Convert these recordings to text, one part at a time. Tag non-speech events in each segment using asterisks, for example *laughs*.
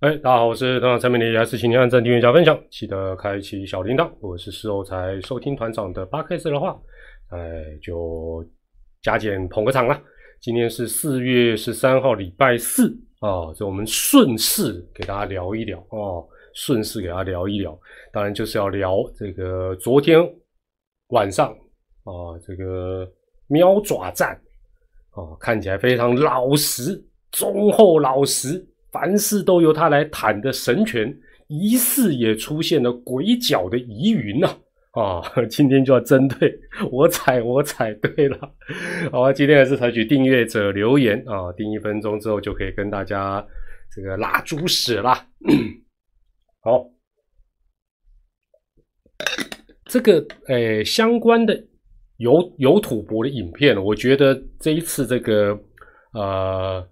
哎，大家好，我是团长陈美丽，还是请您按赞、订阅、加分享，记得开启小铃铛。我是事后才收听团长的八 K 四的话，哎，就加减捧个场啦。今天是四月十三号，礼拜四啊，就我们顺势给大家聊一聊哦，顺势给大家聊一聊，当然就是要聊这个昨天晚上啊，这个喵爪战啊，看起来非常老实、忠厚老实。凡事都由他来谈的神权，疑似也出现了鬼脚的疑云呐！啊，*laughs* 今天就要针对我踩我踩对了，*laughs* 好，今天还是采取订阅者留言啊，订一分钟之后就可以跟大家这个拉猪屎啦。*coughs* 好，这个诶相关的有有土博的影片，我觉得这一次这个呃。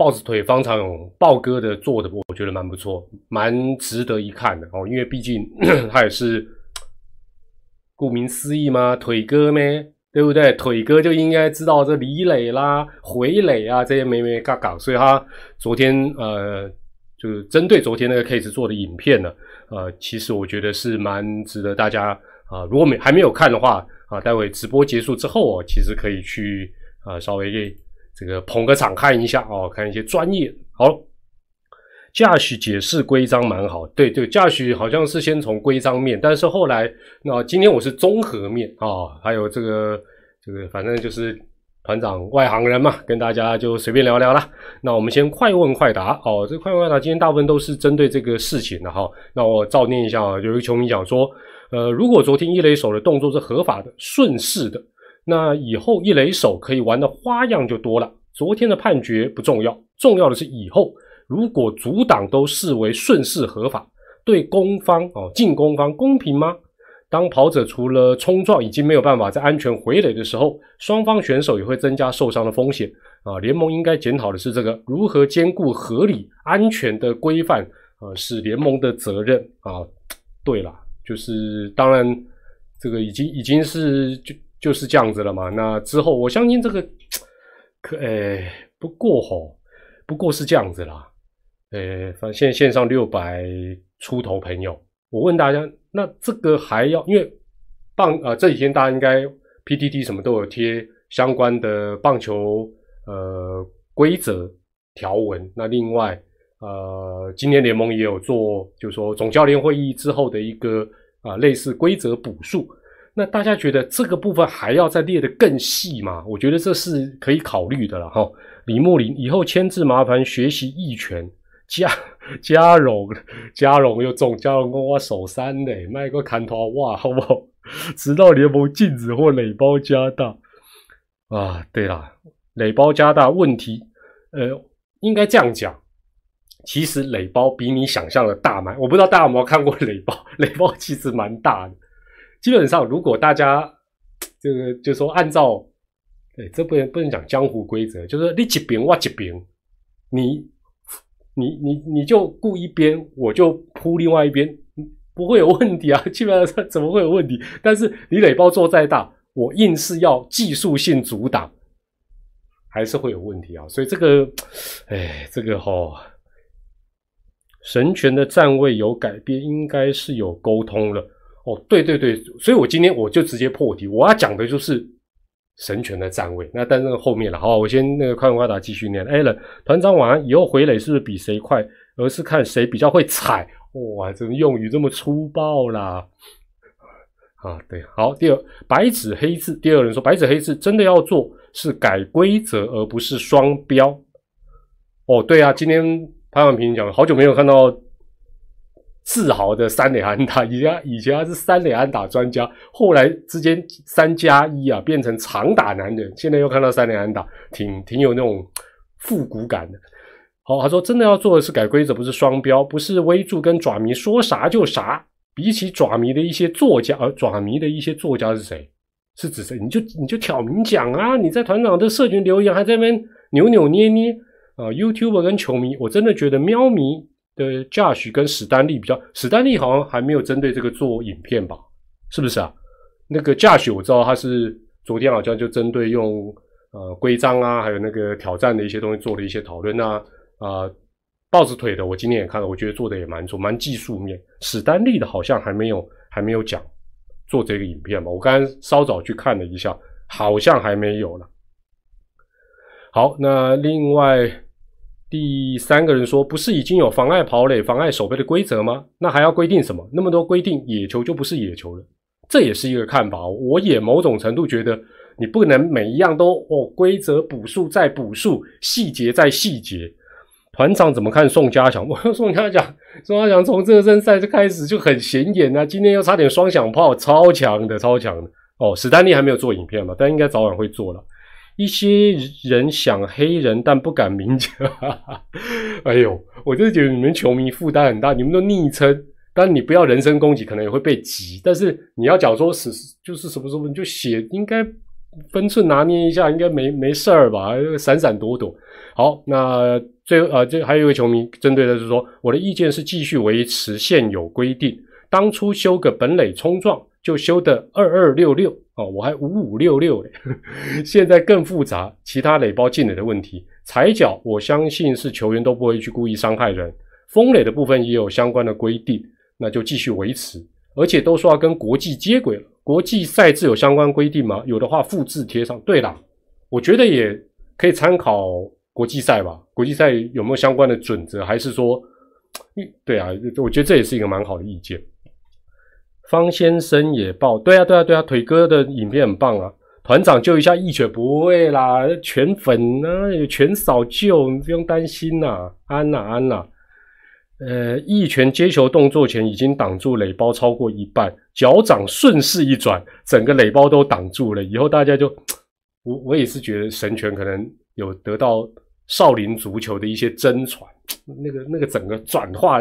豹子腿方长勇豹哥的做的，我觉得蛮不错，蛮值得一看的哦。因为毕竟 *coughs* 他也是 *coughs* 顾名思义嘛，腿哥咩，对不对？腿哥就应该知道这李磊啦、回磊啊这些咩咩嘎嘎，所以他昨天呃，就是针对昨天那个 case 做的影片呢，呃，其实我觉得是蛮值得大家啊，如果没还没有看的话啊，待会直播结束之后哦，其实可以去啊稍微。这个捧个场看一下哦，看一些专业好。驾驶解释规章蛮好，对对，驾驶好像是先从规章面，但是后来那今天我是综合面啊，还有这个这个，反正就是团长外行人嘛，跟大家就随便聊聊啦。那我们先快问快答哦，这快问快答今天大部分都是针对这个事情的哈。那我照念一下啊，有一个球迷讲说，呃，如果昨天一垒手的动作是合法的、顺势的。那以后一垒手可以玩的花样就多了。昨天的判决不重要，重要的是以后如果阻挡都视为顺势合法，对攻方哦进攻方公平吗？当跑者除了冲撞已经没有办法在安全回垒的时候，双方选手也会增加受伤的风险啊。联盟应该检讨的是这个如何兼顾合理安全的规范啊，是联盟的责任啊。对了，就是当然这个已经已经是就。就是这样子了嘛？那之后，我相信这个可诶，不过吼，不过是这样子啦。诶，反现线上六百出头朋友，我问大家，那这个还要？因为棒啊，这几天大家应该 PTT 什么都有贴相关的棒球呃规则条文。那另外呃，今年联盟也有做，就是说总教练会议之后的一个啊类似规则补述。那大家觉得这个部分还要再列得更细吗？我觉得这是可以考虑的了哈。李木林以后签字麻烦学习义拳，加加荣加荣又中加荣跟我手三嘞，卖个砍头哇，好不好？*laughs* 直到联盟禁止或垒包加大啊。对了，垒包加大问题，呃，应该这样讲，其实垒包比你想象的大蛮。我不知道大家有没有看过垒包，*laughs* 垒包其实蛮大的。基本上，如果大家这个就说按照，对，这不能不能讲江湖规则，就是你这边我这边，你你你你就顾一边，我就扑另外一边，不会有问题啊。*laughs* 基本上怎么会有问题？但是你垒包做再大，我硬是要技术性阻挡，还是会有问题啊。所以这个，哎，这个哈，神权的站位有改变，应该是有沟通了。哦，对对对，所以我今天我就直接破题，我要讲的就是神权的站位。那但是后面了，好，我先那个快问快答继续念。Allen 团长晚安，以后回垒是不是比谁快，而是看谁比较会踩？哇，这用语这么粗暴啦！啊，对，好，第二白纸黑字，第二人说白纸黑字真的要做是改规则，而不是双标。哦，对啊，今天潘婉平讲，好久没有看到。自豪的三垒安打，以前以前他是三垒安打专家，后来之间三加一啊，变成长打男人，现在又看到三垒安打，挺挺有那种复古感的。好，他说真的要做的是改规则，不是双标，不是威助跟爪迷说啥就啥。比起爪迷的一些作家，而爪迷的一些作家是谁？是指谁？你就你就挑明讲啊！你在团长的社群留言，还在那边扭扭捏捏啊！YouTube 跟球迷，我真的觉得喵迷。的驾驶跟史丹利比较，史丹利好像还没有针对这个做影片吧？是不是啊？那个驾驶我知道他是昨天好像就针对用呃规章啊，还有那个挑战的一些东西做了一些讨论啊啊。豹子腿的我今天也看了，我觉得做的也蛮错，蛮技术面。史丹利的好像还没有还没有讲做这个影片吧，我刚刚稍早去看了一下，好像还没有了。好，那另外第三个人说，不是已经有妨碍跑垒、妨碍守备的规则吗？那还要规定什么？那么多规定，野球就不是野球了？这也是一个看法。我也某种程度觉得，你不能每一样都哦，规则补数再补数，细节再细节。团长怎么看宋家祥？*laughs* 我宋家祥，宋家祥从热身赛就开始就很显眼啊，今天又差点双响炮，超强的，超强的。哦，史丹利还没有做影片嘛，但应该早晚会做了。一些人想黑人，但不敢明讲。*laughs* 哎呦，我就觉得你们球迷负担很大。你们都昵称，但你不要人身攻击，可能也会被挤。但是你要讲说是就是什么什么，你就写，应该分寸拿捏一下，应该没没事儿吧？闪闪躲躲。好，那最后呃，这还有一位球迷针对的是说，我的意见是继续维持现有规定，当初修个本垒冲撞。就修的二二六六哦，我还五五六六嘞，*laughs* 现在更复杂，其他垒包进垒的问题，踩脚，我相信是球员都不会去故意伤害人。风垒的部分也有相关的规定，那就继续维持，而且都说要跟国际接轨了。国际赛制有相关规定吗？有的话复制贴上。对啦，我觉得也可以参考国际赛吧。国际赛有没有相关的准则？还是说，对啊，我觉得这也是一个蛮好的意见。方先生也报，对啊，对啊，对啊，腿哥的影片很棒啊！团长救一下一拳，不会啦，全粉啊，全扫救，你不用担心呐，安呐安呐。呃，一拳接球动作前已经挡住垒包超过一半，脚掌顺势一转，整个垒包都挡住了。以后大家就，我我也是觉得神拳可能有得到少林足球的一些真传。*tsk* 那个那个整个转化，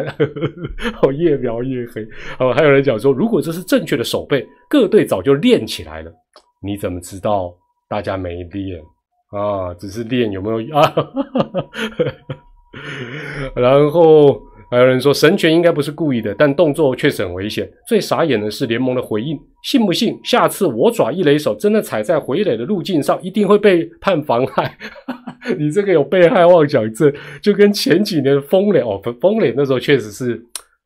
*laughs* 哦，越描越黑。哦，还有人讲说，如果这是正确的手背，各队早就练起来了。你怎么知道大家没练啊？只是练有没有啊？*laughs* 然后。还有人说神拳应该不是故意的，但动作确实很危险。最傻眼的是联盟的回应，信不信下次我爪一雷手真的踩在回垒的路径上，一定会被判妨害？*laughs* 你这个有被害妄想症，就跟前几年风垒哦，风垒那时候确实是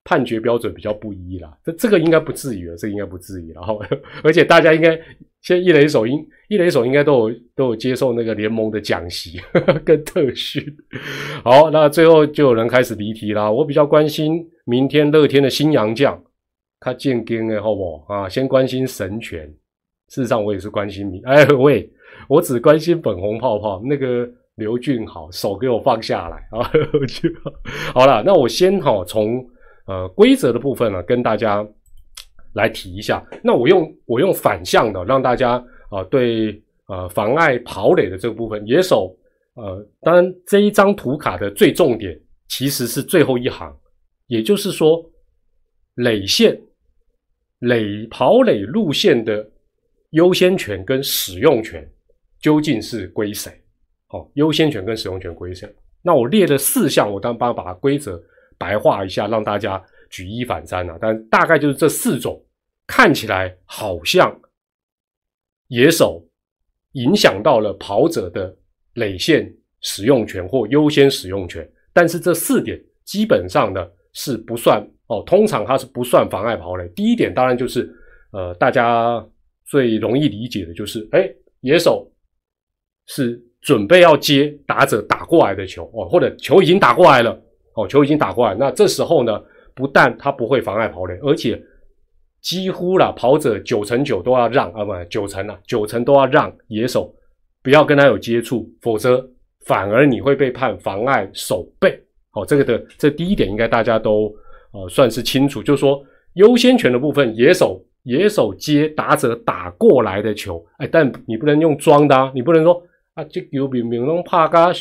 判决标准比较不一啦。这这个应该不至于了，这应该不至于。然后，*laughs* 而且大家应该。现在一雷手应一雷手应该都有都有接受那个联盟的讲习 *laughs* 跟特训。好，那最后就有人开始离题啦。我比较关心明天乐天的新洋将，他建根的好不好啊？先关心神权。事实上，我也是关心你。哎喂，我只关心粉红泡泡那个刘俊豪，手给我放下来啊！*laughs* 好了，那我先哈从呃规则的部分呢跟大家。来提一下，那我用我用反向的让大家啊对呃妨碍跑垒的这个部分，野手呃当然这一张图卡的最重点其实是最后一行，也就是说垒线垒跑垒路线的优先权跟使用权究竟是归谁？好，优先权跟使用权归谁？那我列了四项，我当帮把规则白话一下，让大家。举一反三啊，但大概就是这四种，看起来好像野手影响到了跑者的垒线使用权或优先使用权，但是这四点基本上呢是不算哦，通常它是不算妨碍跑垒。第一点当然就是呃，大家最容易理解的就是，哎，野手是准备要接打者打过来的球哦，或者球已经打过来了哦，球已经打过来，那这时候呢？不但他不会妨碍跑垒，而且几乎了跑者九成九都要让啊，不九成了，九成都要让野手不要跟他有接触，否则反而你会被判妨碍守备。好，这个的这第一点应该大家都呃算是清楚，就是说优先权的部分，野手野手接打者打过来的球，哎，但你不能用装的，啊你不能说啊，这有明明弄怕嘎。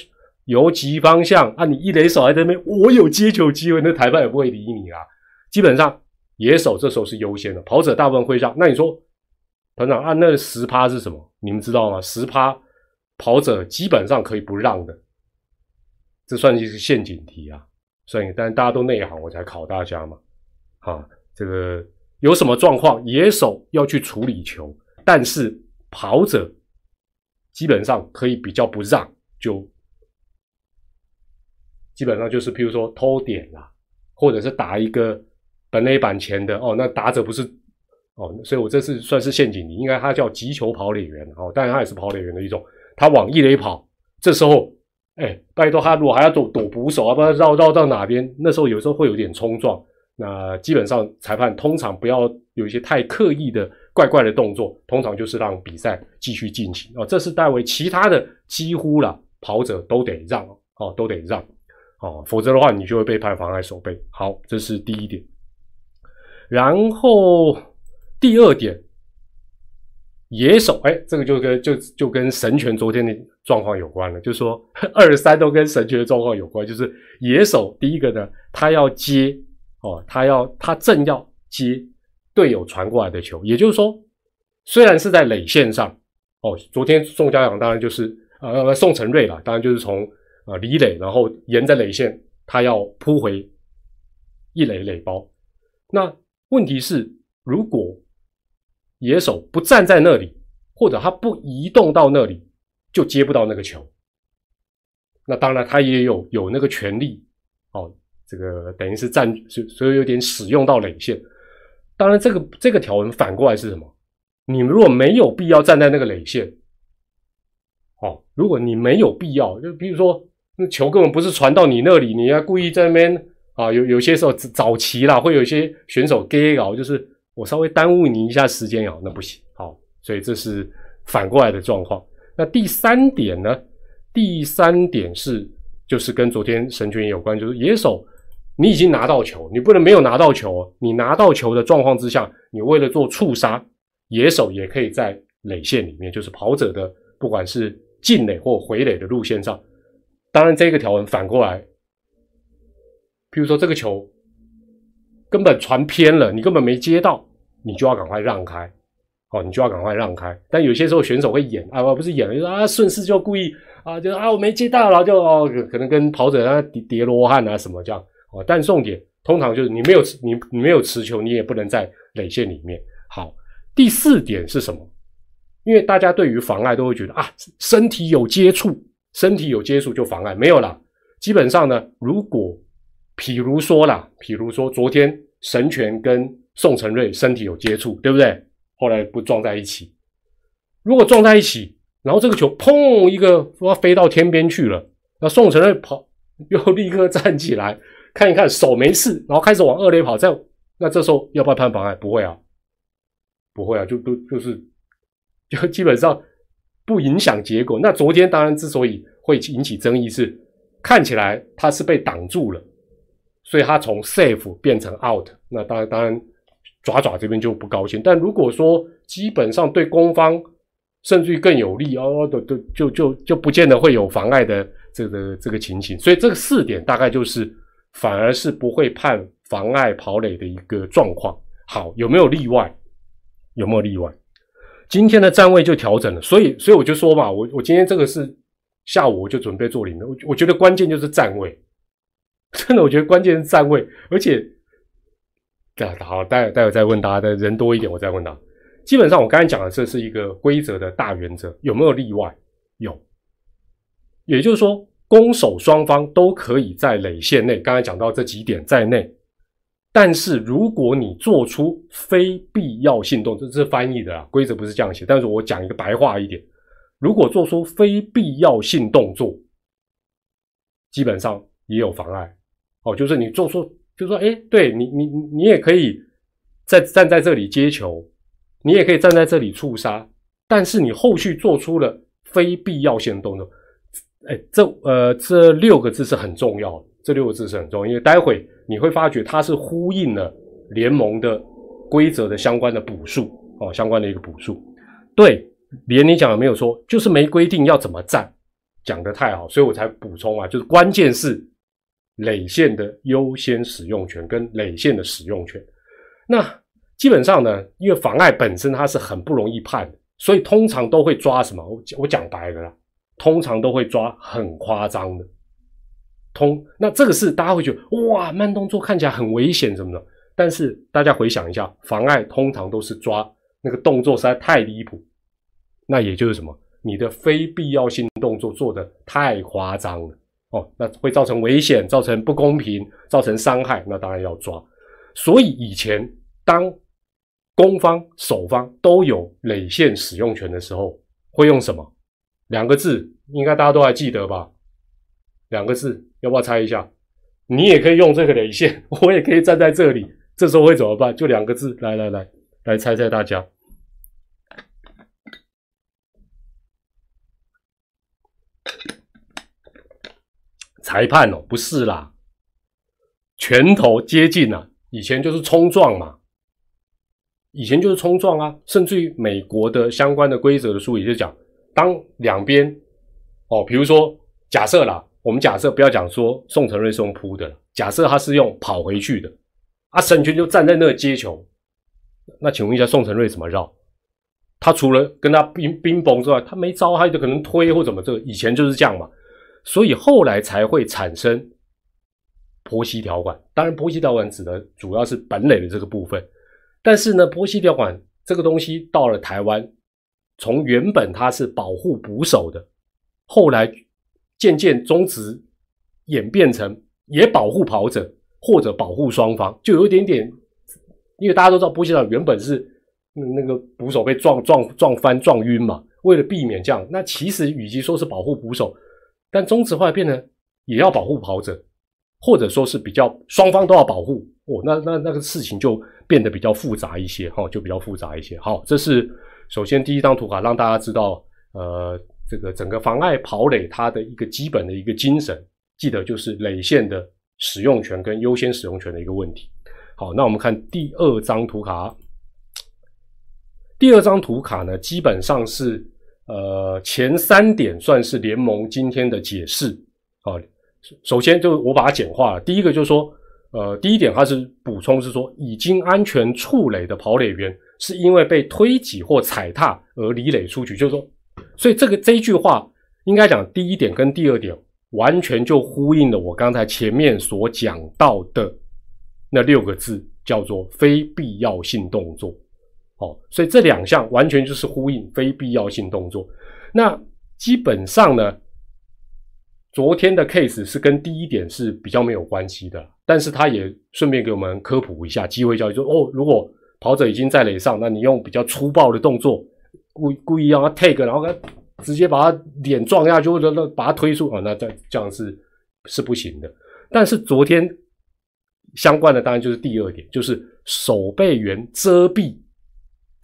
游击方向啊，你一垒手还在那边，我有接球机会，那裁判也不会理你啊。基本上野手这时候是优先的，跑者大部分会让。那你说团长按那十趴是什么？你们知道吗？十趴跑者基本上可以不让的，这算是陷阱题啊。所以，但大家都内行，我才考大家嘛。啊，这个有什么状况，野手要去处理球，但是跑者基本上可以比较不让就。基本上就是譬如说偷点啦，或者是打一个本垒板前的哦，那打者不是哦，所以我这次算是陷阱你应该他叫击球跑垒员哦，当然他也是跑垒员的一种，他往一垒跑，这时候哎，拜托他如果还要躲躲捕手啊，不知道绕绕到哪边，那时候有时候会有点冲撞。那基本上裁判通常不要有一些太刻意的怪怪的动作，通常就是让比赛继续进行哦。这是代为其他的几乎了跑者都得让哦，都得让哦，否则的话你就会被判妨碍守备。好，这是第一点。然后第二点，野手哎，这个就跟就就跟神权昨天的状况有关了，就是说 *laughs* 二三都跟神权的状况有关，就是野手第一个呢，他要接。哦，他要他正要接队友传过来的球，也就是说，虽然是在垒线上，哦，昨天宋家阳当然就是呃宋承瑞了，当然就是从呃离垒，然后沿着垒线，他要扑回一垒垒包。那问题是，如果野手不站在那里，或者他不移动到那里，就接不到那个球。那当然，他也有有那个权利，哦。这个等于是占，所所以有点使用到垒线。当然，这个这个条文反过来是什么？你如果没有必要站在那个垒线，哦，如果你没有必要，就比如说那球根本不是传到你那里，你要故意在那边啊，有有些时候早期啦，会有一些选手 gay 搞，就是我稍微耽误你一下时间哦，那不行。好，所以这是反过来的状况。那第三点呢？第三点是就是跟昨天神拳有关，就是野手。你已经拿到球，你不能没有拿到球。你拿到球的状况之下，你为了做触杀，野手也可以在垒线里面，就是跑者的不管是进垒或回垒的路线上。当然，这个条文反过来，譬如说这个球根本传偏了，你根本没接到，你就要赶快让开，哦，你就要赶快让开。但有些时候选手会演啊，我不是演，就是啊顺势就故意啊，就啊我没接到，然后就哦可能跟跑者啊叠叠罗汉啊什么这样。哦，但重点通常就是你没有你你没有持球，你也不能在垒线里面。好，第四点是什么？因为大家对于妨碍都会觉得啊，身体有接触，身体有接触就妨碍，没有啦。基本上呢，如果譬如说啦，譬如说昨天神权跟宋承瑞身体有接触，对不对？后来不撞在一起。如果撞在一起，然后这个球砰一个说飞到天边去了，那宋承瑞跑又立刻站起来。*laughs* 看一看手没事，然后开始往二垒跑，在那这时候要不要判妨碍？不会啊，不会啊，就都就是就基本上不影响结果。那昨天当然之所以会引起争议，是看起来他是被挡住了，所以他从 safe 变成 out。那当然当然爪爪这边就不高兴。但如果说基本上对攻方甚至于更有利哦，都都就就就不见得会有妨碍的这个这个情形。所以这个四点大概就是。反而是不会判妨碍跑垒的一个状况。好，有没有例外？有没有例外？今天的站位就调整了，所以，所以我就说嘛，我我今天这个是下午我就准备做领的。我我觉得关键就是站位，*laughs* 真的，我觉得关键是站位。而且，好，待会待会再问大家，的人多一点，我再问他。基本上，我刚才讲的这是一个规则的大原则，有没有例外？有，也就是说。攻守双方都可以在垒线内，刚才讲到这几点在内。但是如果你做出非必要性动作，这是翻译的啊，规则不是这样写。但是我讲一个白话一点，如果做出非必要性动作，基本上也有妨碍。哦，就是你做出，就说，哎，对你，你你也可以在站在这里接球，你也可以站在这里触杀，但是你后续做出了非必要性动作。哎，这呃，这六个字是很重要的。这六个字是很重要，因为待会你会发觉它是呼应了联盟的规则的相关的补数哦，相关的一个补数。对，连你讲的没有错，就是没规定要怎么站，讲的太好，所以我才补充啊，就是关键是垒线的优先使用权跟垒线的使用权。那基本上呢，因为妨碍本身它是很不容易判的，所以通常都会抓什么？我我讲白了啦。通常都会抓很夸张的，通那这个是大家会觉得哇慢动作看起来很危险什么的，但是大家回想一下，妨碍通常都是抓那个动作实在太离谱，那也就是什么，你的非必要性动作做的太夸张了哦，那会造成危险，造成不公平，造成伤害，那当然要抓。所以以前当攻方、守方都有累线使用权的时候，会用什么？两个字，应该大家都还记得吧？两个字，要不要猜一下？你也可以用这个累线，*laughs* 我也可以站在这里，这时候会怎么办？就两个字，来来来，来猜猜大家。裁判哦，不是啦，拳头接近了。以前就是冲撞嘛，以前就是冲撞啊。甚至于美国的相关的规则的书也就讲，当两边哦，比如说假设啦，我们假设不要讲说宋承瑞是用扑的，假设他是用跑回去的，啊，沈权就站在那接球，那请问一下宋承瑞怎么绕？他除了跟他冰冰崩之外，他没招，他就可能推或怎么这个，以前就是这样嘛。所以后来才会产生婆媳条款。当然，婆媳条款指的主要是本垒的这个部分。但是呢，婆媳条款这个东西到了台湾，从原本它是保护捕手的，后来渐渐终止，演变成也保护跑者或者保护双方，就有一点点。因为大家都知道，波西条原本是那个捕手被撞撞撞翻撞晕嘛，为了避免这样，那其实与其说是保护捕手。但中止后来变成也要保护跑者，或者说是比较双方都要保护哦，那那那个事情就变得比较复杂一些哈，就比较复杂一些。好，这是首先第一张图卡，让大家知道呃这个整个妨碍跑垒它的一个基本的一个精神，记得就是垒线的使用权跟优先使用权的一个问题。好，那我们看第二张图卡，第二张图卡呢基本上是。呃，前三点算是联盟今天的解释啊。首先，就我把它简化了。第一个就是说，呃，第一点它是补充是说，已经安全触垒的跑垒员是因为被推挤或踩踏而离垒出局，就是说，所以这个这一句话应该讲第一点跟第二点完全就呼应了我刚才前面所讲到的那六个字，叫做非必要性动作。哦，所以这两项完全就是呼应非必要性动作。那基本上呢，昨天的 case 是跟第一点是比较没有关系的，但是他也顺便给我们科普一下，机会教育说哦，如果跑者已经在垒上，那你用比较粗暴的动作，故故意让他 take，然后他直接把他脸撞下去，或者把他推出啊，那这这样是是不行的。但是昨天相关的当然就是第二点，就是守备员遮蔽。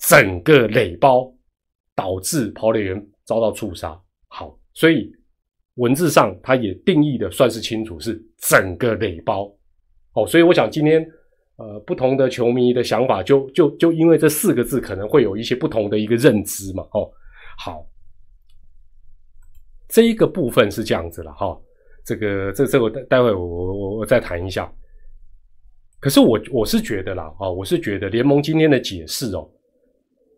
整个垒包导致跑垒员遭到触杀。好，所以文字上他也定义的算是清楚，是整个垒包。哦，所以我想今天呃不同的球迷的想法，就就就因为这四个字可能会有一些不同的一个认知嘛。哦，好，这一个部分是这样子了哈。这个这这个待待会我我我再谈一下。可是我我是觉得啦啊，我是觉得联盟今天的解释哦。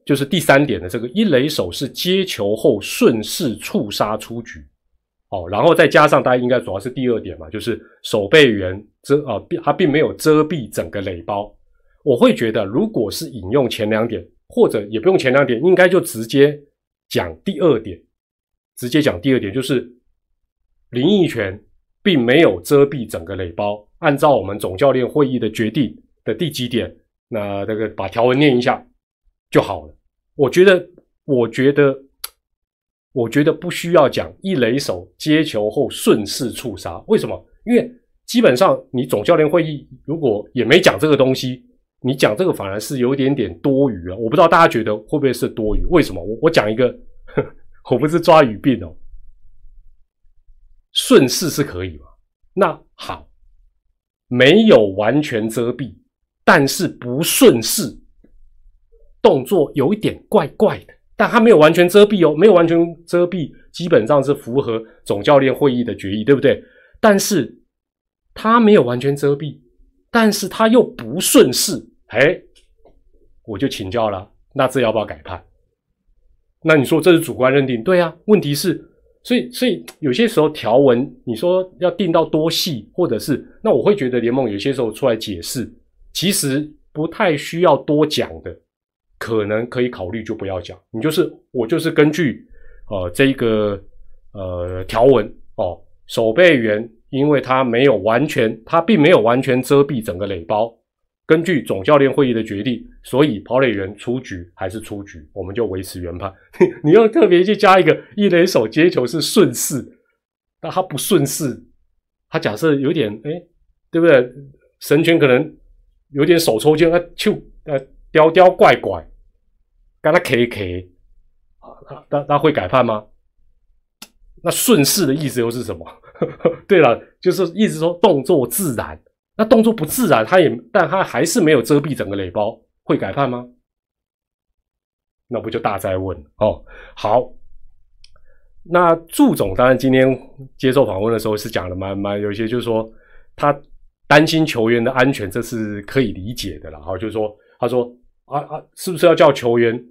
就是第三点的这个一垒手是接球后顺势触杀出局，哦，然后再加上大家应该主要是第二点嘛，就是守备员遮啊，他并没有遮蔽整个垒包。我会觉得，如果是引用前两点，或者也不用前两点，应该就直接讲第二点，直接讲第二点，就是林奕泉并没有遮蔽整个垒包。按照我们总教练会议的决定的第几点，那这个把条文念一下。就好了。我觉得，我觉得，我觉得不需要讲一垒手接球后顺势触杀。为什么？因为基本上你总教练会议如果也没讲这个东西，你讲这个反而是有点点多余啊。我不知道大家觉得会不会是多余？为什么？我我讲一个，我不是抓语病哦。顺势是可以吗？那好，没有完全遮蔽，但是不顺势。动作有一点怪怪的，但他没有完全遮蔽哦，没有完全遮蔽，基本上是符合总教练会议的决议，对不对？但是他没有完全遮蔽，但是他又不顺势，哎，我就请教了，那这要不要改判？那你说这是主观认定，对啊？问题是，所以所以有些时候条文你说要定到多细，或者是那我会觉得联盟有些时候出来解释，其实不太需要多讲的。可能可以考虑就不要讲，你就是我就是根据呃这个呃条文哦守备员因为他没有完全，他并没有完全遮蔽整个垒包。根据总教练会议的决定，所以跑垒员出局还是出局，我们就维持原判。*laughs* 你要特别去加一个一垒手接球是顺势，那他不顺势，他假设有点哎，对不对？神拳可能有点手抽筋，啊就呃刁刁怪怪，跟他 K K 啊，他他会改判吗？那顺势的意思又是什么？*laughs* 对了，就是意思说动作自然。那动作不自然，他也，但他还是没有遮蔽整个垒包，会改判吗？那不就大灾问哦。好，那祝总当然今天接受访问的时候是讲的蛮蛮有一些，就是说他担心球员的安全，这是可以理解的了。好，就是说他说啊啊，是不是要叫球员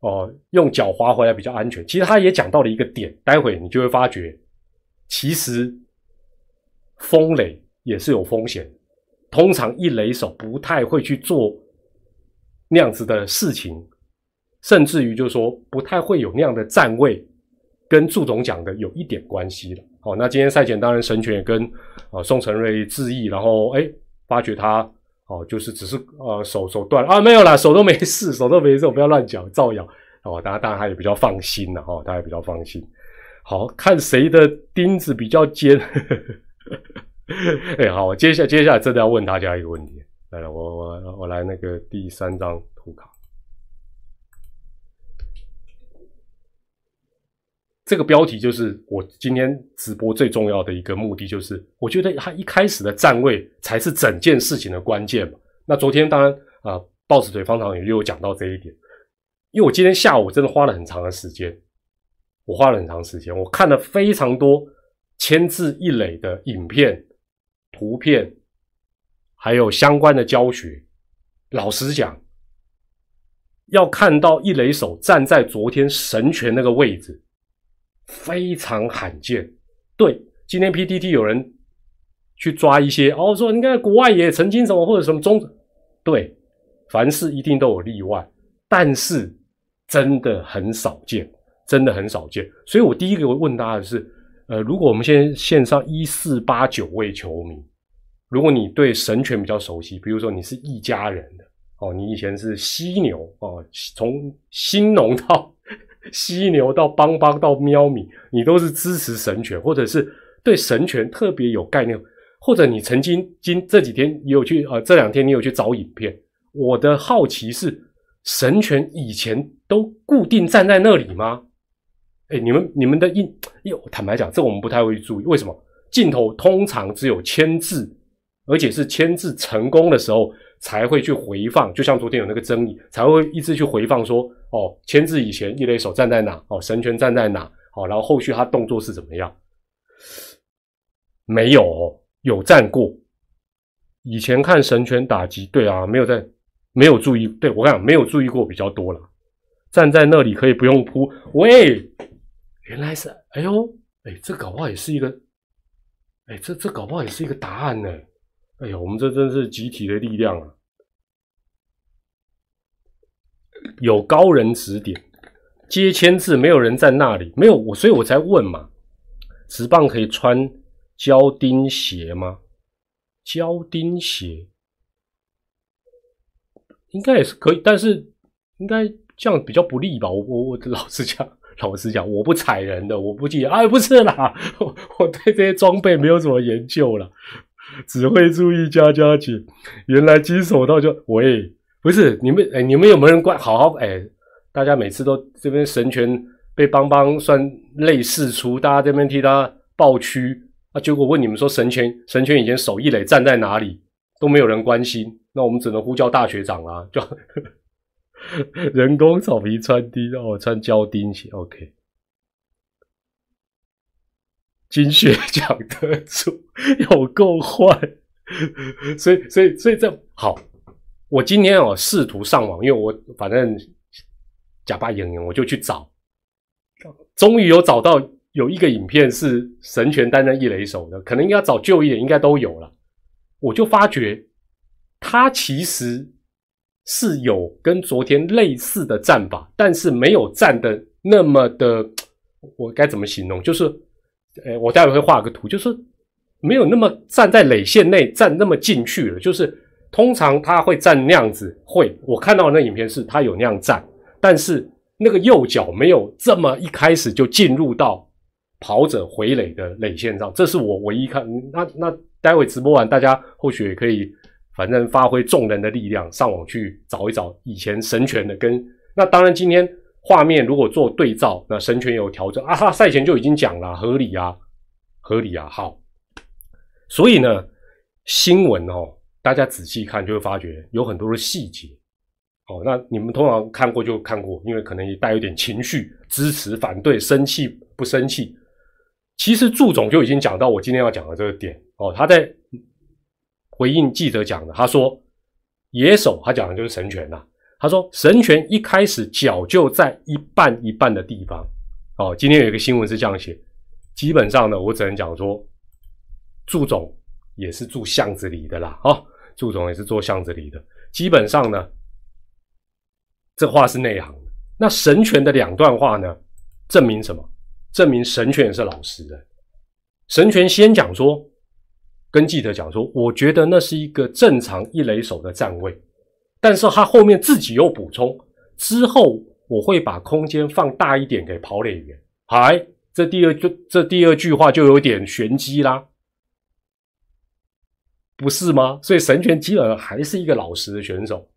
哦用脚滑回来比较安全？其实他也讲到了一个点，待会你就会发觉，其实风雷也是有风险。通常一雷手不太会去做那样子的事情，甚至于就是说不太会有那样的站位，跟祝总讲的有一点关系了。好，那今天赛前当然神权也跟啊宋承瑞致意，然后哎发觉他哦就是只是呃手手断啊没有啦，手都没事，手都没事，我不要乱讲造谣哦。大家当然他也比较放心了哈，他也比较放心。好看谁的钉子比较尖。*laughs* 哎，好，接下接下来真的要问大家一个问题。来了，我我我来那个第三张图卡。这个标题就是我今天直播最重要的一个目的，就是我觉得他一开始的站位才是整件事情的关键嘛。那昨天当然啊，豹子腿方长也有讲到这一点，因为我今天下午真的花了很长的时间，我花了很长时间，我看了非常多千字一垒的影片。图片还有相关的教学，老实讲，要看到一垒手站在昨天神拳那个位置，非常罕见。对，今天 PTT 有人去抓一些，哦，说你看国外也曾经什么或者什么中，对，凡事一定都有例外，但是真的很少见，真的很少见。所以我第一个问大家的是。呃，如果我们现在线上一四八九位球迷，如果你对神权比较熟悉，比如说你是一家人的哦，你以前是犀牛哦，从新农到犀牛到邦邦到喵米，你都是支持神拳，或者是对神拳特别有概念，或者你曾经今这几天也有去呃这两天你有去找影片，我的好奇是神拳以前都固定站在那里吗？哎，你们你们的印，哟，坦白讲，这我们不太会注意。为什么？镜头通常只有签字，而且是签字成功的时候才会去回放。就像昨天有那个争议，才会一直去回放说，哦，签字以前一垒手站在哪？哦，神拳站在哪？哦，然后后续他动作是怎么样？没有，有站过。以前看神拳打击，对啊，没有在，没有注意。对我讲，没有注意过比较多了。站在那里可以不用扑，喂。原来是，哎呦，哎，这搞不好也是一个，哎，这这搞不好也是一个答案呢。哎呀，我们这真是集体的力量啊！有高人指点，接签字，没有人在那里，没有我，所以我才问嘛。直棒可以穿胶钉鞋吗？胶钉鞋应该也是可以，但是应该这样比较不利吧？我我我老实讲。老实讲，我不踩人的，我不记啊，不是啦，*laughs* 我我对这些装备没有什么研究了，只会注意加加减。原来金手套就喂，不是你们哎，你们有没有人关？好好哎，大家每次都这边神拳被邦邦算类似出，大家这边替他抱屈啊，结果问你们说神拳神拳以前守一垒站在哪里，都没有人关心，那我们只能呼叫大学长啦，就。*laughs* 人工草皮穿钉哦，穿胶钉鞋，OK。金血讲得出，*laughs* 有够坏，*laughs* 所以所以所以这好。我今天哦试图上网，因为我反正假扮演员，我就去找，终于有找到有一个影片是神拳担任一雷手的，可能应该找旧一点，应该都有了。我就发觉他其实。是有跟昨天类似的战法，但是没有战的那么的，我该怎么形容？就是呃，我待会会画个图，就是没有那么站在垒线内站那么进去了。就是通常他会站那样子，会我看到那影片是他有那样站，但是那个右脚没有这么一开始就进入到跑者回垒的垒线上。这是我唯一看。那那待会直播完，大家或许也可以，反正发挥众人的力量，上网去找一找以前神拳的跟那当然今天。画面如果做对照，那神权有调整啊，他赛前就已经讲了，合理啊，合理啊，好。所以呢，新闻哦，大家仔细看就会发觉有很多的细节。哦，那你们通常看过就看过，因为可能也带有点情绪，支持、反对、生气、不生气。其实祝总就已经讲到我今天要讲的这个点哦，他在回应记者讲的，他说野手，他讲的就是神权呐。他说：“神权一开始脚就在一半一半的地方。哦，今天有一个新闻是这样写。基本上呢，我只能讲说，祝总也是住巷子里的啦。哦，祝总也是做巷子里的。基本上呢，这话是内行的。那神权的两段话呢，证明什么？证明神权是老实的。神权先讲说，跟记者讲说，我觉得那是一个正常一垒手的站位。”但是他后面自己又补充，之后我会把空间放大一点给跑垒员。嗨，这第二句这第二句话就有点玄机啦，不是吗？所以神权基本上还是一个老实的选手。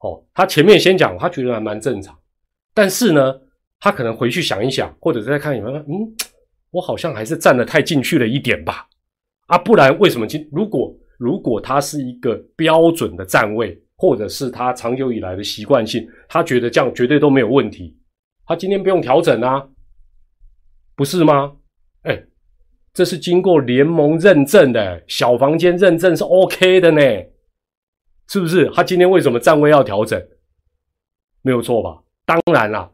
哦，他前面先讲，他觉得还蛮正常。但是呢，他可能回去想一想，或者再看有没有，嗯，我好像还是站得太进去了一点吧？啊，不然为什么今如果如果他是一个标准的站位？或者是他长久以来的习惯性，他觉得这样绝对都没有问题，他今天不用调整啊，不是吗？哎，这是经过联盟认证的小房间认证是 OK 的呢，是不是？他今天为什么站位要调整？没有错吧？当然啦，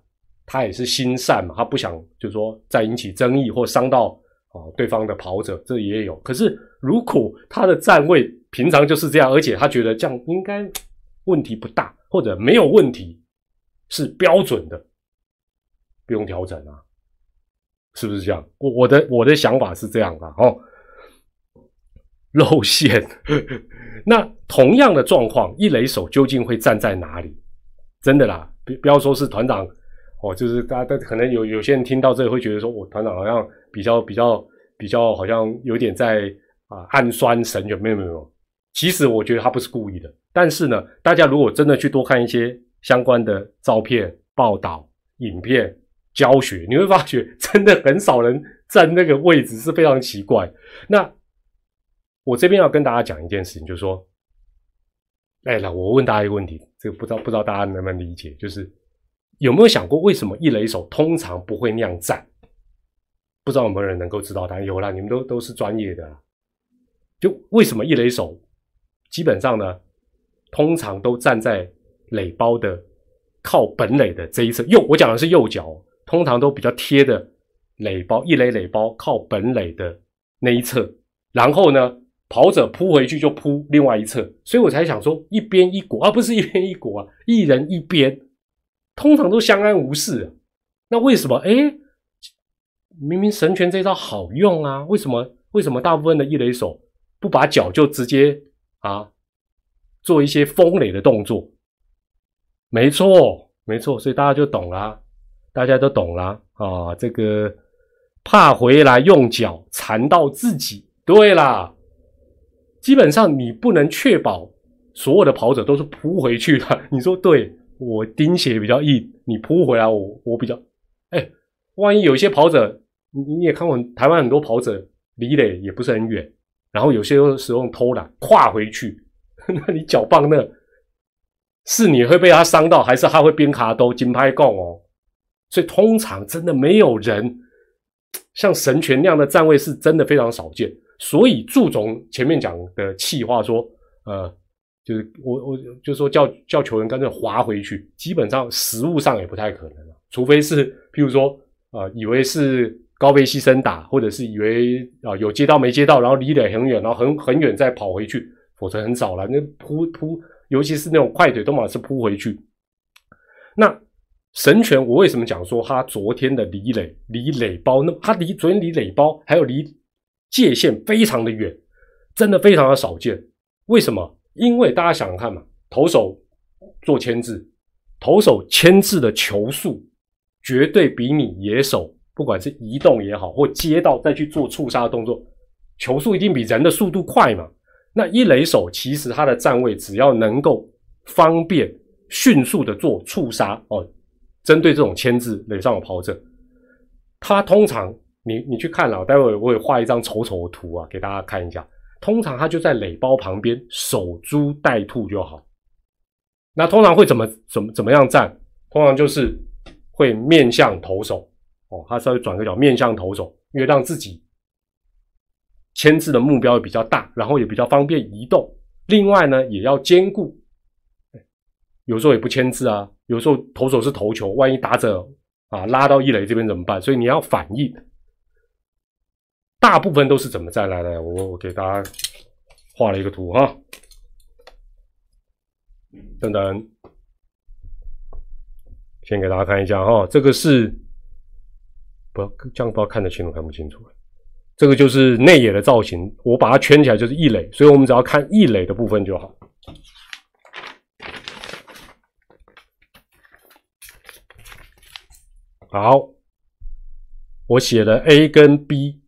他也是心善嘛，他不想就是说再引起争议或伤到啊对方的跑者，这也有。可是如果他的站位平常就是这样，而且他觉得这样应该。问题不大，或者没有问题，是标准的，不用调整啊，是不是这样？我我的我的想法是这样的哦。露馅，*laughs* 那同样的状况，一垒手究竟会站在哪里？真的啦，不不要说是团长哦，就是大家可能有有些人听到这里会觉得说，我团长好像比较比较比较，好像有点在啊暗酸神有没有没有？其实我觉得他不是故意的。但是呢，大家如果真的去多看一些相关的照片、报道、影片、*laughs* 教学，你会发觉真的很少人站那个位置，是非常奇怪。那我这边要跟大家讲一件事情，就是说，哎，那我问大家一个问题，这个不知道不知道大家能不能理解，就是有没有想过为什么一垒手通常不会那样站？不知道有没有人能够知道？答案？有啦，你们都都是专业的，就为什么一垒手基本上呢？通常都站在垒包的靠本垒的这一侧右，我讲的是右脚，通常都比较贴的垒包一垒垒包靠本垒的那一侧，然后呢，跑者扑回去就扑另外一侧，所以我才想说一边一国，而不是一边一国啊，一人一边，通常都相安无事。那为什么？哎，明明神拳这招好用啊，为什么？为什么大部分的一垒手不把脚就直接啊？做一些风垒的动作，没错，没错，所以大家就懂了，大家都懂了啊。这个怕回来用脚缠到自己，对啦，基本上你不能确保所有的跑者都是扑回去的。*laughs* 你说对我钉鞋比较硬，你扑回来我我比较，哎，万一有些跑者，你你也看过台湾很多跑者离垒也不是很远，然后有些时候偷懒跨回去。*laughs* 那你脚棒那，是你会被他伤到，还是他会边卡都金拍供哦？所以通常真的没有人像神拳那样的站位，是真的非常少见。所以祝总前面讲的气话说，呃，就是我我就说叫叫球员干脆滑回去，基本上实物上也不太可能了，除非是譬如说啊，以为是高飞牺牲打，或者是以为啊有接到没接到，然后离得很远，然后很很远再跑回去。否则很少了，那扑扑，尤其是那种快腿，都马是扑回去。那神拳，我为什么讲说他昨天的离垒离垒包，那他离昨天离垒包还有离界限非常的远，真的非常的少见。为什么？因为大家想想看嘛，投手做牵制，投手牵制的球速绝对比你野手，不管是移动也好，或接到再去做触杀的动作，球速一定比人的速度快嘛。那一垒手其实他的站位只要能够方便迅速的做触杀哦。针对这种牵制垒上的跑者，他通常你你去看了，待会我会画一张丑丑的图啊，给大家看一下。通常他就在垒包旁边守株待兔就好。那通常会怎么怎么怎么样站？通常就是会面向投手哦，他稍微转个角面向投手，因为让自己牵制的目标也比较大，然后也比较方便移动。另外呢，也要兼顾，有时候也不牵制啊。有时候投手是投球，万一打者啊拉到一垒这边怎么办？所以你要反应。大部分都是怎么再来的？我我给大家画了一个图哈，等等，先给大家看一下哈，这个是不要这样不知道看得清楚看不清楚？这个就是内野的造型，我把它圈起来就是一垒，所以我们只要看一垒的部分就好。好，我写了 A 跟 B，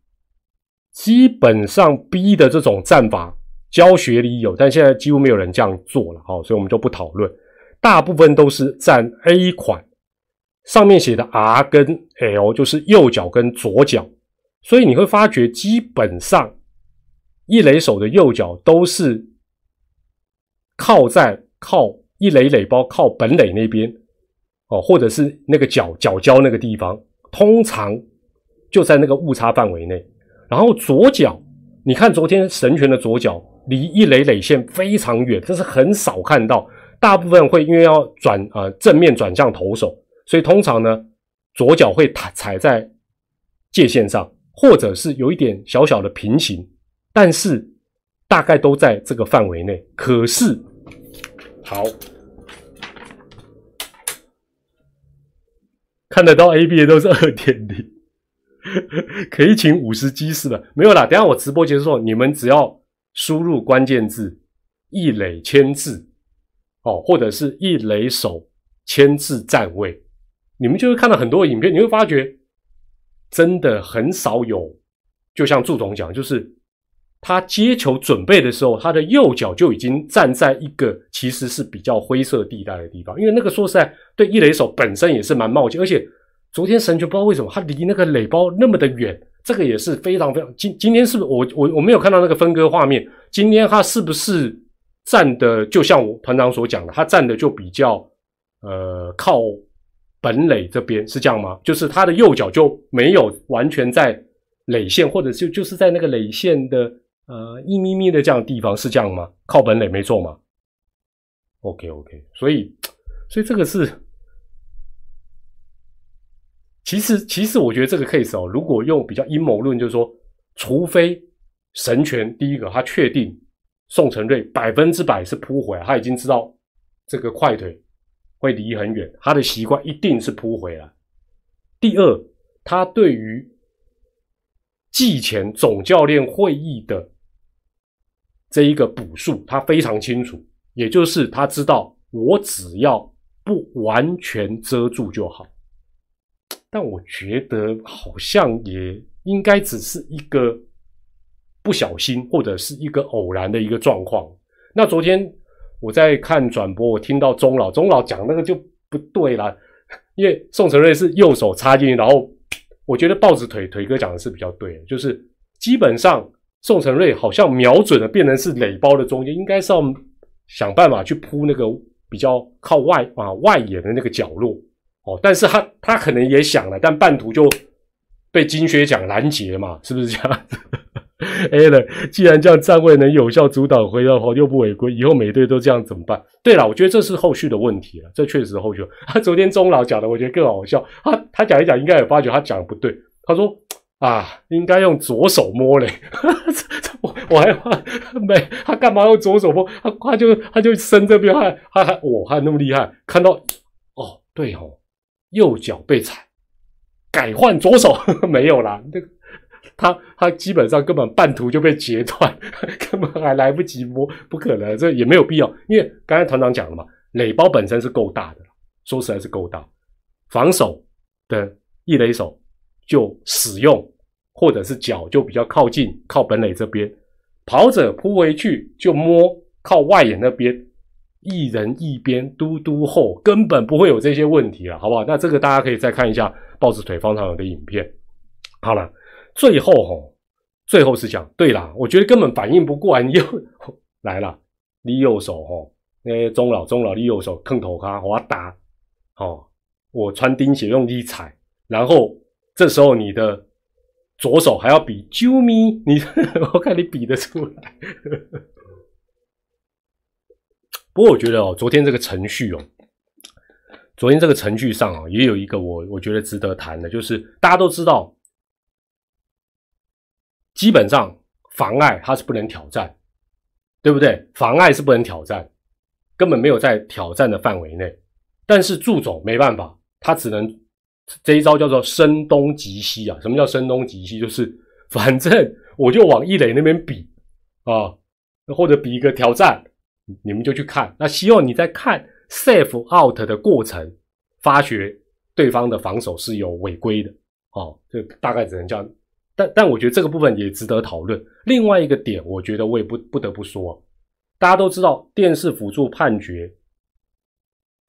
基本上 B 的这种战法教学里有，但现在几乎没有人这样做了，好，所以我们就不讨论。大部分都是站 A 款，上面写的 R 跟 L 就是右脚跟左脚，所以你会发觉基本上一垒手的右脚都是靠在靠一垒垒包靠本垒那边。哦，或者是那个角角胶那个地方，通常就在那个误差范围内。然后左脚，你看昨天神拳的左脚离一垒垒线非常远，这是很少看到。大部分会因为要转啊正面转向投手，所以通常呢左脚会踩踩在界线上，或者是有一点小小的平行，但是大概都在这个范围内。可是好。看得到 A、B、A 都是二点零，可以请五十机式的没有啦。等下我直播结束后，你们只要输入关键字“一垒牵制”哦，或者是一垒手签字站位，你们就会看到很多影片。你会发觉真的很少有，就像祝总讲，就是。他接球准备的时候，他的右脚就已经站在一个其实是比较灰色地带的地方，因为那个说实在，对一垒手本身也是蛮冒险。而且昨天神球不知道为什么他离那个垒包那么的远，这个也是非常非常。今今天是不是我我我没有看到那个分割画面？今天他是不是站的就像我团长所讲的，他站的就比较呃靠本垒这边是这样吗？就是他的右脚就没有完全在垒线，或者就就是在那个垒线的。呃，一咪咪的这样的地方是这样吗？靠本垒没错吗？OK OK，所以所以这个是，其实其实我觉得这个 case 哦，如果用比较阴谋论，就是说，除非神权第一个他确定宋承瑞百分之百是扑回，他已经知道这个快腿会离很远，他的习惯一定是扑回来。第二，他对于季前总教练会议的。这一个补数，他非常清楚，也就是他知道我只要不完全遮住就好。但我觉得好像也应该只是一个不小心或者是一个偶然的一个状况。那昨天我在看转播，我听到钟老钟老讲那个就不对了，因为宋承瑞是右手插进去，然后我觉得豹子腿腿哥讲的是比较对的，就是基本上。宋承瑞好像瞄准了，变成是垒包的中间，应该是要想办法去扑那个比较靠外啊外野的那个角落哦。但是他他可能也想了，但半途就被金靴奖拦截嘛，是不是这样子 a l 既然这样站位能有效阻挡回到后又不违规，以后每队都这样怎么办？对了，我觉得这是后续的问题了，这确实后续。他昨天钟老讲的，我觉得更好笑。他他讲一讲，应该也发觉他讲的不对。他说。啊，应该用左手摸嘞，*laughs* 我我还没他干嘛用左手摸？他他就他就伸这边，还还还我还那么厉害，看到哦，对哦，右脚被踩，改换左手 *laughs* 没有啦，那他他基本上根本半途就被截断，*laughs* 根本还来不及摸，不可能，这也没有必要，因为刚才团长讲了嘛，垒包本身是够大的，说实在是够大，防守的一垒手就使用，或者是脚就比较靠近靠本垒这边，跑者扑回去就摸靠外野那边。一人一边，嘟嘟后根本不会有这些问题了，好不好？那这个大家可以再看一下豹子腿方长有的影片。好了，最后吼，最后是讲，对啦，我觉得根本反应不过来，你又 *laughs* 来了，你右手吼，那中老中老，你右手坑头卡，我打，哦，我穿钉鞋用力踩，然后这时候你的左手还要比啾咪，你 *laughs* 我看你比得出来。不过我觉得哦，昨天这个程序哦，昨天这个程序上啊，也有一个我我觉得值得谈的，就是大家都知道，基本上妨碍它是不能挑战，对不对？妨碍是不能挑战，根本没有在挑战的范围内。但是祝总没办法，他只能这一招叫做声东击西啊。什么叫声东击西？就是 *laughs* 反正我就往一垒那边比啊，或者比一个挑战。你们就去看，那希望你在看 safe out 的过程，发觉对方的防守是有违规的，哦，这大概只能这样。但但我觉得这个部分也值得讨论。另外一个点，我觉得我也不不得不说，大家都知道电视辅助判决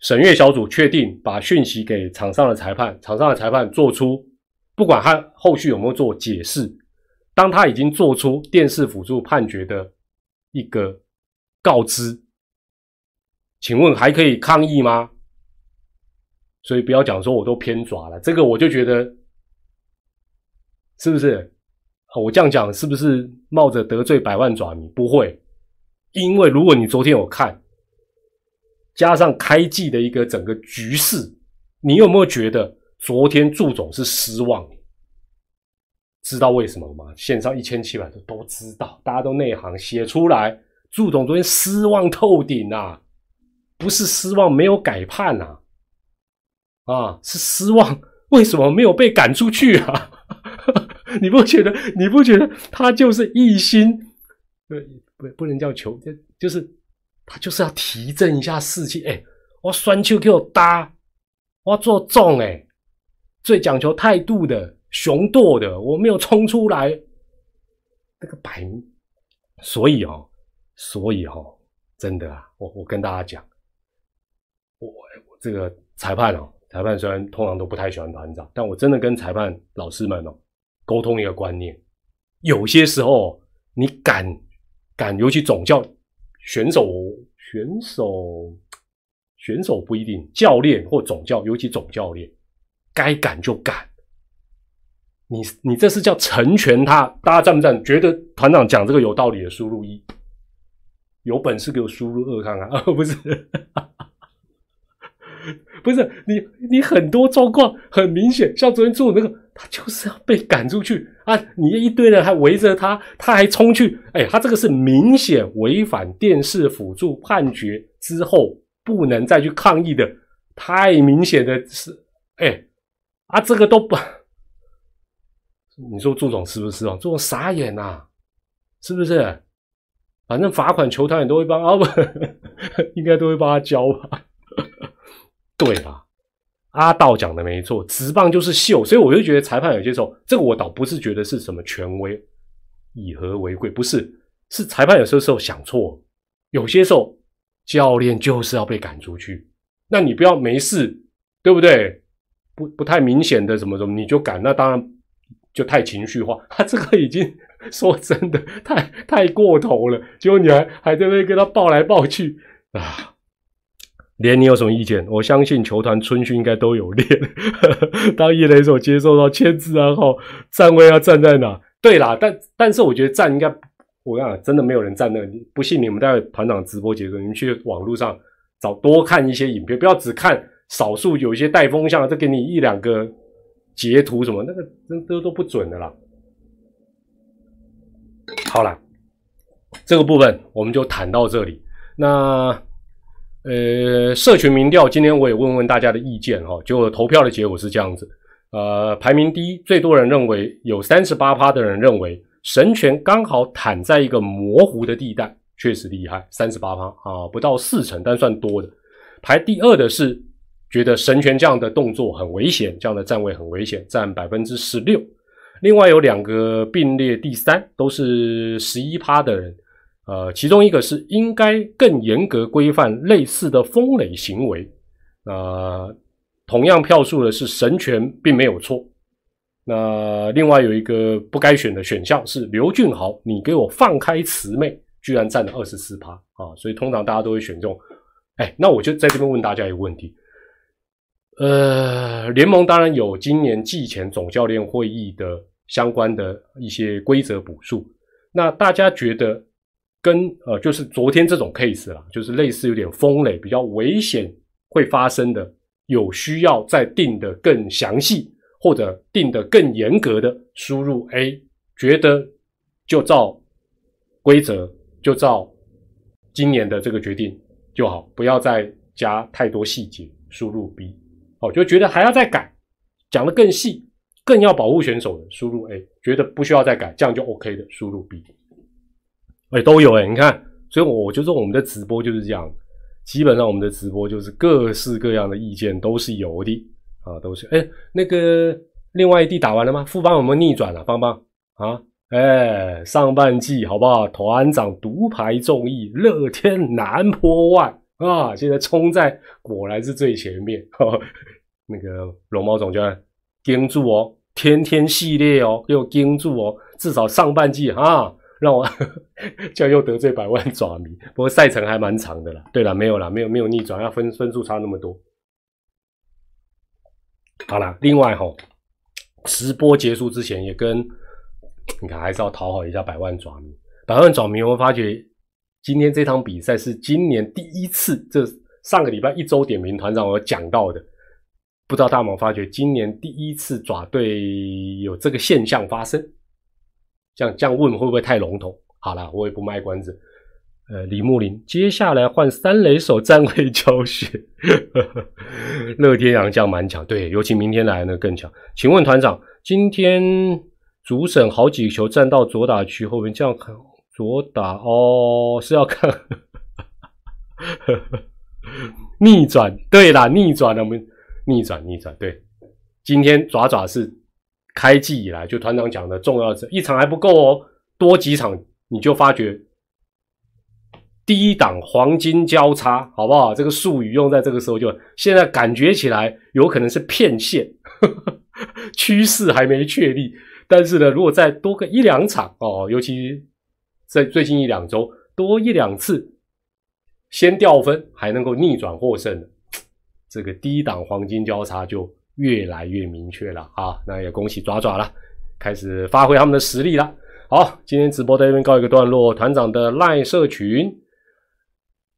审阅小组确定把讯息给场上的裁判，场上的裁判做出，不管他后续有没有做解释，当他已经做出电视辅助判决的一个。告知，请问还可以抗议吗？所以不要讲说我都偏爪了，这个我就觉得是不是？我这样讲是不是冒着得罪百万爪迷？不会，因为如果你昨天有看，加上开季的一个整个局势，你有没有觉得昨天祝总是失望？知道为什么吗？线上一千七百多都知道，大家都内行写出来。祝总昨天失望透顶啊，不是失望没有改判呐，啊，是失望为什么没有被赶出去啊？*laughs* 你不觉得？你不觉得他就是一心？不不不能叫求，就就是他就是要提振一下士气。哎，我栓球给我搭，我做重哎，最讲求态度的雄赳的，我没有冲出来，那个白，所以哦。所以哈，真的啊，我我跟大家讲，我我这个裁判哦，裁判虽然通常都不太喜欢团长，但我真的跟裁判老师们哦沟通一个观念，有些时候你敢敢，尤其总教选手选手选手不一定，教练或总教，尤其总教练，该敢就敢。你你这是叫成全他，大家赞不赞？觉得团长讲这个有道理的，输入一。有本事给我输入二看看啊！*laughs* 不是，*laughs* 不是你，你很多状况很明显，像昨天中午那个，他就是要被赶出去啊！你一堆人还围着他，他还冲去，哎，他这个是明显违反电视辅助判决之后不能再去抗议的，太明显的是，哎，啊，这个都不，你说祝总是不是哦？祝总傻眼呐，是不是？反正罚款球团也都会帮啊不，*laughs* 应该都会帮他交吧。*laughs* 对啊，阿道讲的没错，直棒就是秀，所以我就觉得裁判有些时候，这个我倒不是觉得是什么权威以和为贵，不是，是裁判有些时候想错，有些时候教练就是要被赶出去，那你不要没事，对不对？不不太明显的什么什么你就赶，那当然就太情绪化，他 *laughs* 这个已经。*laughs* 说真的，太太过头了。结果你还还在那跟他抱来抱去啊！连你有什么意见？我相信球团春训应该都有练。*laughs* 当一垒手接受到签字然后，站位要站在哪？对啦，但但是我觉得站应该，我讲真的没有人站那。不信你们待会团长直播结束，你们去网络上找多看一些影片，不要只看少数有一些带风向，再给你一两个截图什么，那个真都都不准的啦。好了，这个部分我们就谈到这里。那呃，社群民调今天我也问问大家的意见哈，结果投票的结果是这样子，呃，排名第一，最多人认为有三十八趴的人认为神权刚好躺在一个模糊的地带，确实厉害，三十八趴啊，不到四成，但算多的。排第二的是觉得神权这样的动作很危险，这样的站位很危险，占百分之十六。另外有两个并列第三，都是十一趴的人，呃，其中一个是应该更严格规范类似的风雷行为，呃，同样票数的是神权并没有错。那另外有一个不该选的选项是刘俊豪，你给我放开慈妹，居然占了二十四趴啊！所以通常大家都会选这种。哎，那我就在这边问大家一个问题，呃，联盟当然有今年季前总教练会议的相关的一些规则补数，那大家觉得跟呃，就是昨天这种 case 啦，就是类似有点风雷比较危险会发生的，有需要再定的更详细或者定的更严格的输入 A，觉得就照规则就照今年的这个决定。就好，不要再加太多细节。输入 B，哦，就觉得还要再改，讲的更细，更要保护选手的，输入 A，觉得不需要再改，这样就 OK 的，输入 B。哎，都有哎，你看，所以我就说我们的直播就是这样，基本上我们的直播就是各式各样的意见都是有的啊，都是。哎，那个另外一地打完了吗？副帮有没有逆转了？邦邦啊？哎，上半季好不好？团长独排众议，乐天南破万啊！现在冲在果然是最前面。那个龙猫总监盯住哦，天天系列哦，又盯住哦，至少上半季啊，让我 *laughs* 这样又得罪百万爪迷。不过赛程还蛮长的啦。对了，没有了，没有没有逆转，要分分数差那么多。好了，另外哈，直播结束之前也跟。你看，还是要讨好一下百万爪迷。百万爪迷，我发觉今天这场比赛是今年第一次。这上个礼拜一周点名团长有讲到的，不知道大毛发觉今年第一次爪队有这个现象发生。这样这样问会不会太笼统？好了，我也不卖关子。呃，李木林，接下来换三垒手站位教学。乐天洋将蛮强，对，尤其明天来呢更强。请问团长，今天？主审好几球站到左打区后面，这样看左打哦，是要看 *laughs* 逆转，对啦，逆转了，我们逆转逆转，对，今天爪爪是开季以来就团长讲的重要是，一场还不够哦，多几场你就发觉第一档黄金交叉，好不好？这个术语用在这个时候，就现在感觉起来有可能是骗线，*laughs* 趋势还没确立。但是呢，如果再多个一两场哦，尤其在最近一两周多一两次，先掉分还能够逆转获胜，这个低档黄金交叉就越来越明确了啊！那也恭喜爪爪了，开始发挥他们的实力了。好，今天直播在这边告一个段落，团长的赖社群。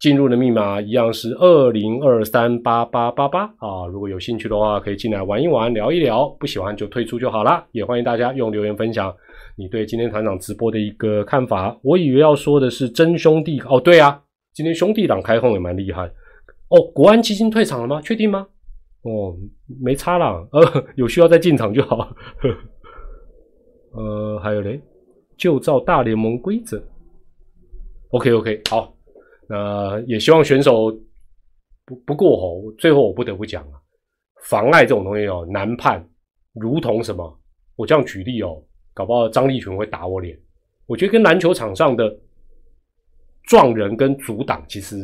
进入的密码一样是二零二三八八八八啊！如果有兴趣的话，可以进来玩一玩，聊一聊。不喜欢就退出就好了。也欢迎大家用留言分享你对今天团长直播的一个看法。我以为要说的是真兄弟哦，对啊，今天兄弟党开控也蛮厉害哦。国安基金退场了吗？确定吗？哦，没差啦，呃，*laughs* 有需要再进场就好。呃，还有嘞，就照大联盟规则。OK OK，好。那也希望选手不不过吼，最后我不得不讲啊，妨碍这种东西哦难判，如同什么？我这样举例哦，搞不好张立群会打我脸。我觉得跟篮球场上的撞人跟阻挡，其实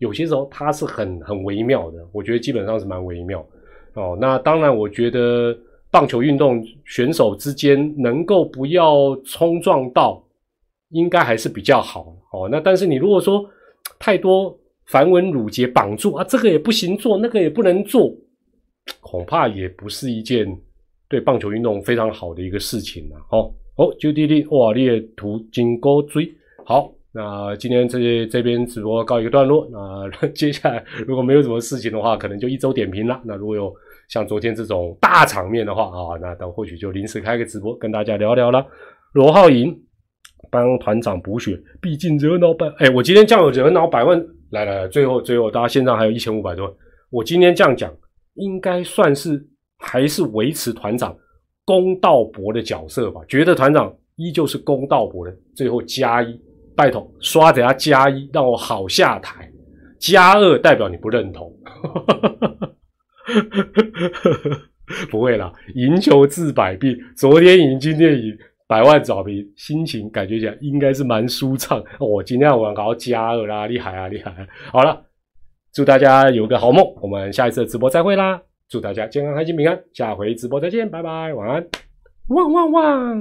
有些时候它是很很微妙的。我觉得基本上是蛮微妙哦。那当然，我觉得棒球运动选手之间能够不要冲撞到，应该还是比较好哦。那但是你如果说，太多繁文缛节绑住啊，这个也不行做，那个也不能做，恐怕也不是一件对棒球运动非常好的一个事情啊。哦，哦，就弟弟哇，列图金钩追。好，那今天这这边直播告一个段落。那接下来如果没有什么事情的话，可能就一周点评了。那如果有像昨天这种大场面的话啊，那等或许就临时开个直播跟大家聊聊了。罗浩颖。帮团长补血，毕竟惹恼百哎，我今天这样有热闹百万来来来，最后最后，大家线上还有一千五百多，我今天这样讲，应该算是还是维持团长公道伯的角色吧？觉得团长依旧是公道伯的，最后加一，拜托刷等下加一，让我好下台。加二代表你不认同，*laughs* 不会啦，赢球治百病，昨天赢，今天赢。百万找平，心情感觉起来应该是蛮舒畅。我今天晚搞加二啦，厉害啊，厉害！好了，祝大家有个好梦，我们下一次直播再会啦！祝大家健康、开心、平安，下回直播再见，拜拜，晚安，汪汪汪！